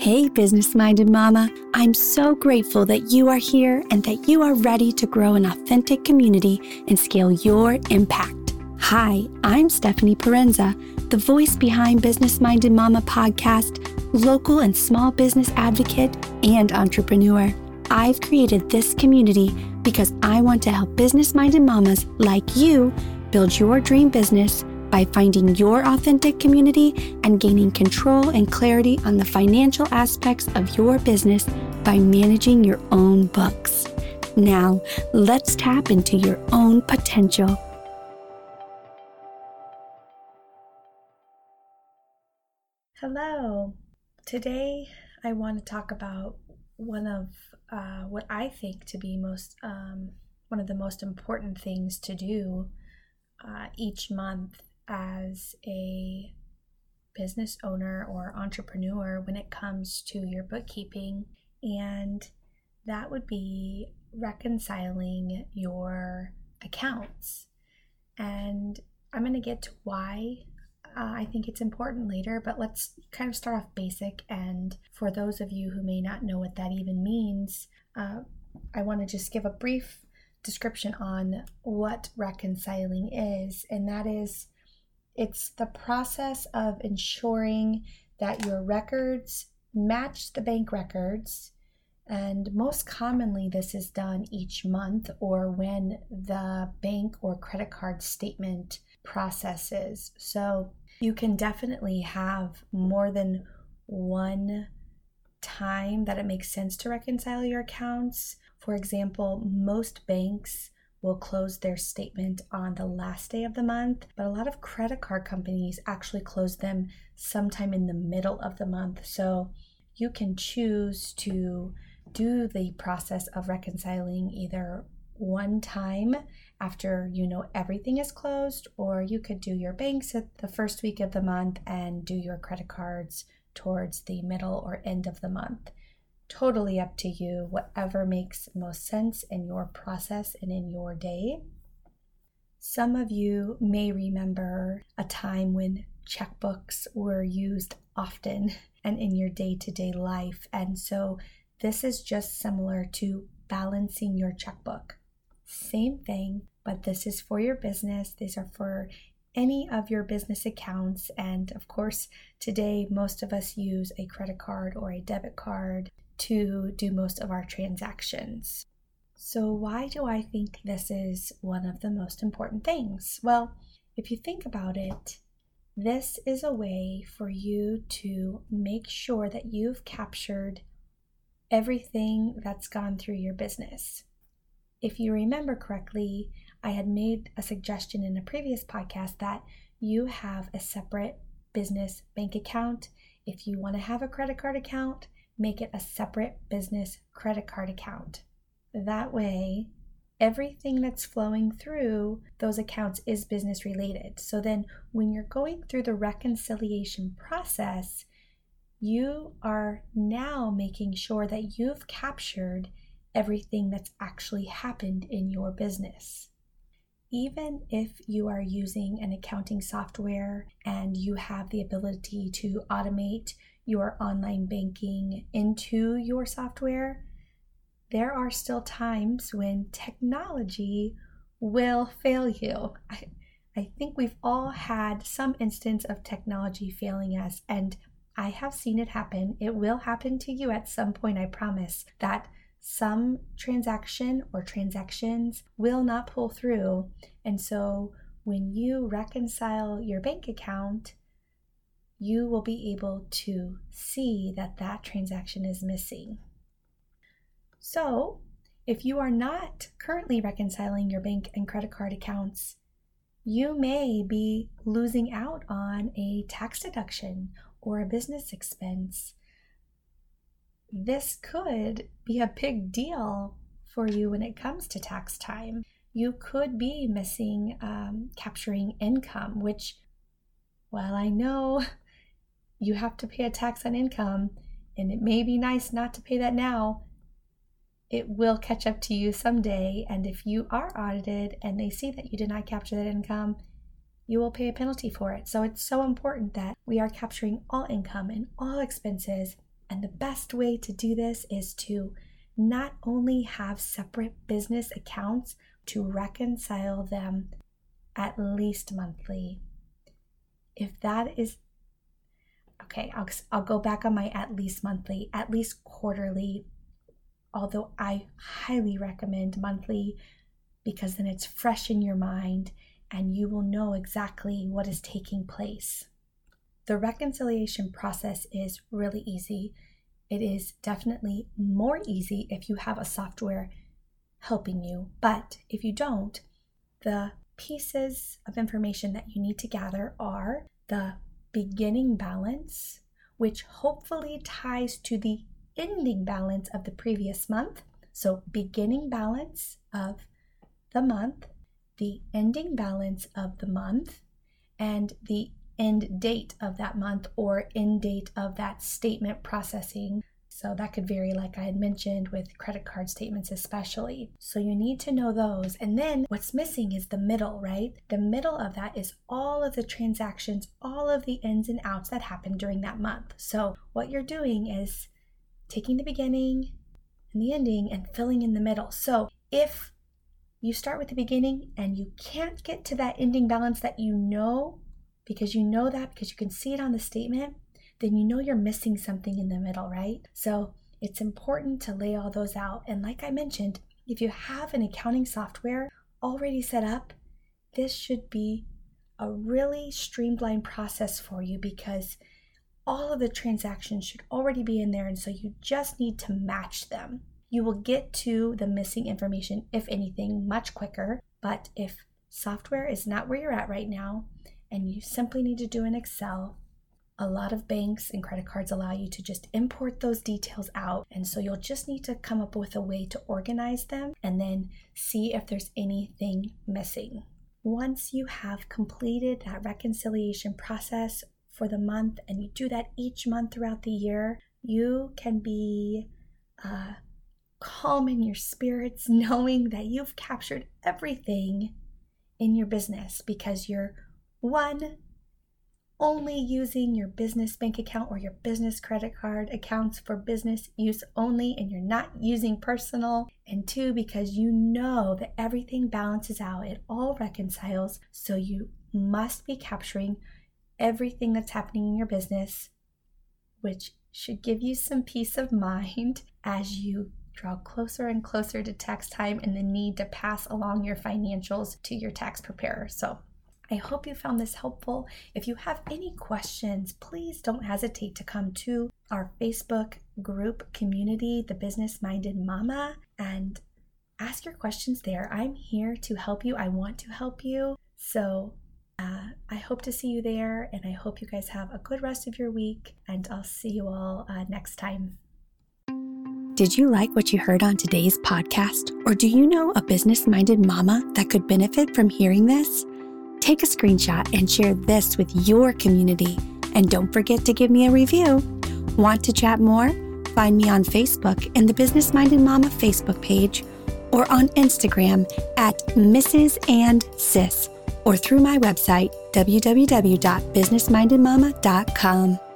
Hey, business minded mama. I'm so grateful that you are here and that you are ready to grow an authentic community and scale your impact. Hi, I'm Stephanie Parenza, the voice behind Business Minded Mama podcast, local and small business advocate, and entrepreneur. I've created this community because I want to help business minded mamas like you build your dream business by finding your authentic community and gaining control and clarity on the financial aspects of your business by managing your own books. Now, let's tap into your own potential. Hello. Today, I want to talk about one of uh, what I think to be most um, one of the most important things to do uh, each month as a business owner or entrepreneur when it comes to your bookkeeping, and that would be reconciling your accounts. And I'm going to get to why uh, I think it's important later, but let's kind of start off basic. And for those of you who may not know what that even means, uh, I want to just give a brief description on what reconciling is, and that is it's the process of ensuring that your records match the bank records. And most commonly, this is done each month or when the bank or credit card statement processes. So you can definitely have more than one time that it makes sense to reconcile your accounts. For example, most banks will close their statement on the last day of the month, but a lot of credit card companies actually close them sometime in the middle of the month. So you can choose to do the process of reconciling either one time after you know everything is closed, or you could do your banks at the first week of the month and do your credit cards towards the middle or end of the month totally up to you, whatever makes most sense in your process and in your day. Some of you may remember a time when checkbooks were used often and in your day to day life. And so this is just similar to balancing your checkbook. Same thing, but this is for your business. These are for any of your business accounts. And of course, today most of us use a credit card or a debit card to do most of our transactions. So, why do I think this is one of the most important things? Well, if you think about it, this is a way for you to make sure that you've captured everything that's gone through your business. If you remember correctly, I had made a suggestion in a previous podcast that you have a separate business bank account. If you want to have a credit card account, make it a separate business credit card account. That way, everything that's flowing through those accounts is business related. So then, when you're going through the reconciliation process, you are now making sure that you've captured everything that's actually happened in your business. Even if you are using an accounting software and you have the ability to automate your online banking into your software, there are still times when technology will fail you. I, I think we've all had some instance of technology failing us, and I have seen it happen. It will happen to you at some point, I promise, that some transaction or transactions will not pull through. And so when you reconcile your bank account, you will be able to see that that transaction is missing. So, if you are not currently reconciling your bank and credit card accounts, you may be losing out on a tax deduction or a business expense. This could be a big deal for you when it comes to tax time. You could be missing um, capturing income, which, well, I know you have to pay a tax on income, and it may be nice not to pay that now. It will catch up to you someday, and if you are audited and they see that you did not capture that income, you will pay a penalty for it. So it's so important that we are capturing all income and all expenses And the best way to do this is to not only have separate business accounts, to reconcile them at least monthly. If that is okay, I'll, I'll go back on my at least monthly, at least quarterly, although I highly recommend monthly because then it's fresh in your mind and you will know exactly what is taking place. The reconciliation process is really easy. It is definitely more easy if you have a software helping you, but if you don't, the pieces of information that you need to gather are the beginning balance, which hopefully ties to the ending balance of the previous month. So, beginning balance of the month, the ending balance of the month, and the end date of that month or end date of that statement processing so that could vary, like I had mentioned, with credit card statements, especially. So you need to know those. And then what's missing is the middle, right? The middle of that is all of the transactions, all of the ins and outs that happened during that month. So what you're doing is taking the beginning and the ending and filling in the middle. So if you start with the beginning and you can't get to that ending balance that you know because you know that because you can see it on the statement, then you know you're missing something in the middle, right? So it's important to lay all those out. And like I mentioned, if you have an accounting software already set up, this should be a really streamlined process for you because all of the transactions should already be in there. And so you just need to match them. You will get to the missing information, if anything, much quicker. But if software is not where you're at right now and you simply need to do an Excel, a lot of banks and credit cards allow you to just import those details out. And so you'll just need to come up with a way to organize them and then see if there's anything missing. Once you have completed that reconciliation process for the month and you do that each month throughout the year, you can be uh, calm in your spirits knowing that you've captured everything in your business because you're one only using your business bank account or your business credit card accounts for business use only and you're not using personal. And two, because you know that everything balances out, it all reconciles. So you must be capturing everything that's happening in your business, which should give you some peace of mind as you draw closer and closer to tax time and the need to pass along your financials to your tax preparer. So I hope you found this helpful. If you have any questions, please don't hesitate to come to our Facebook group community, The Business Minded Mama, and ask your questions there. I'm here to help you. I want to help you. So uh, I hope to see you there, and I hope you guys have a good rest of your week, and I'll see you all uh, next time. Did you like what you heard on today's podcast? Or do you know a business minded mama that could benefit from hearing this? Take a screenshot and share this with your community. And don't forget to give me a review. Want to chat more? Find me on Facebook in the Business Minded Mama Facebook page or on Instagram at Mrs. and Sis or through my website, www.businessmindedmama.com.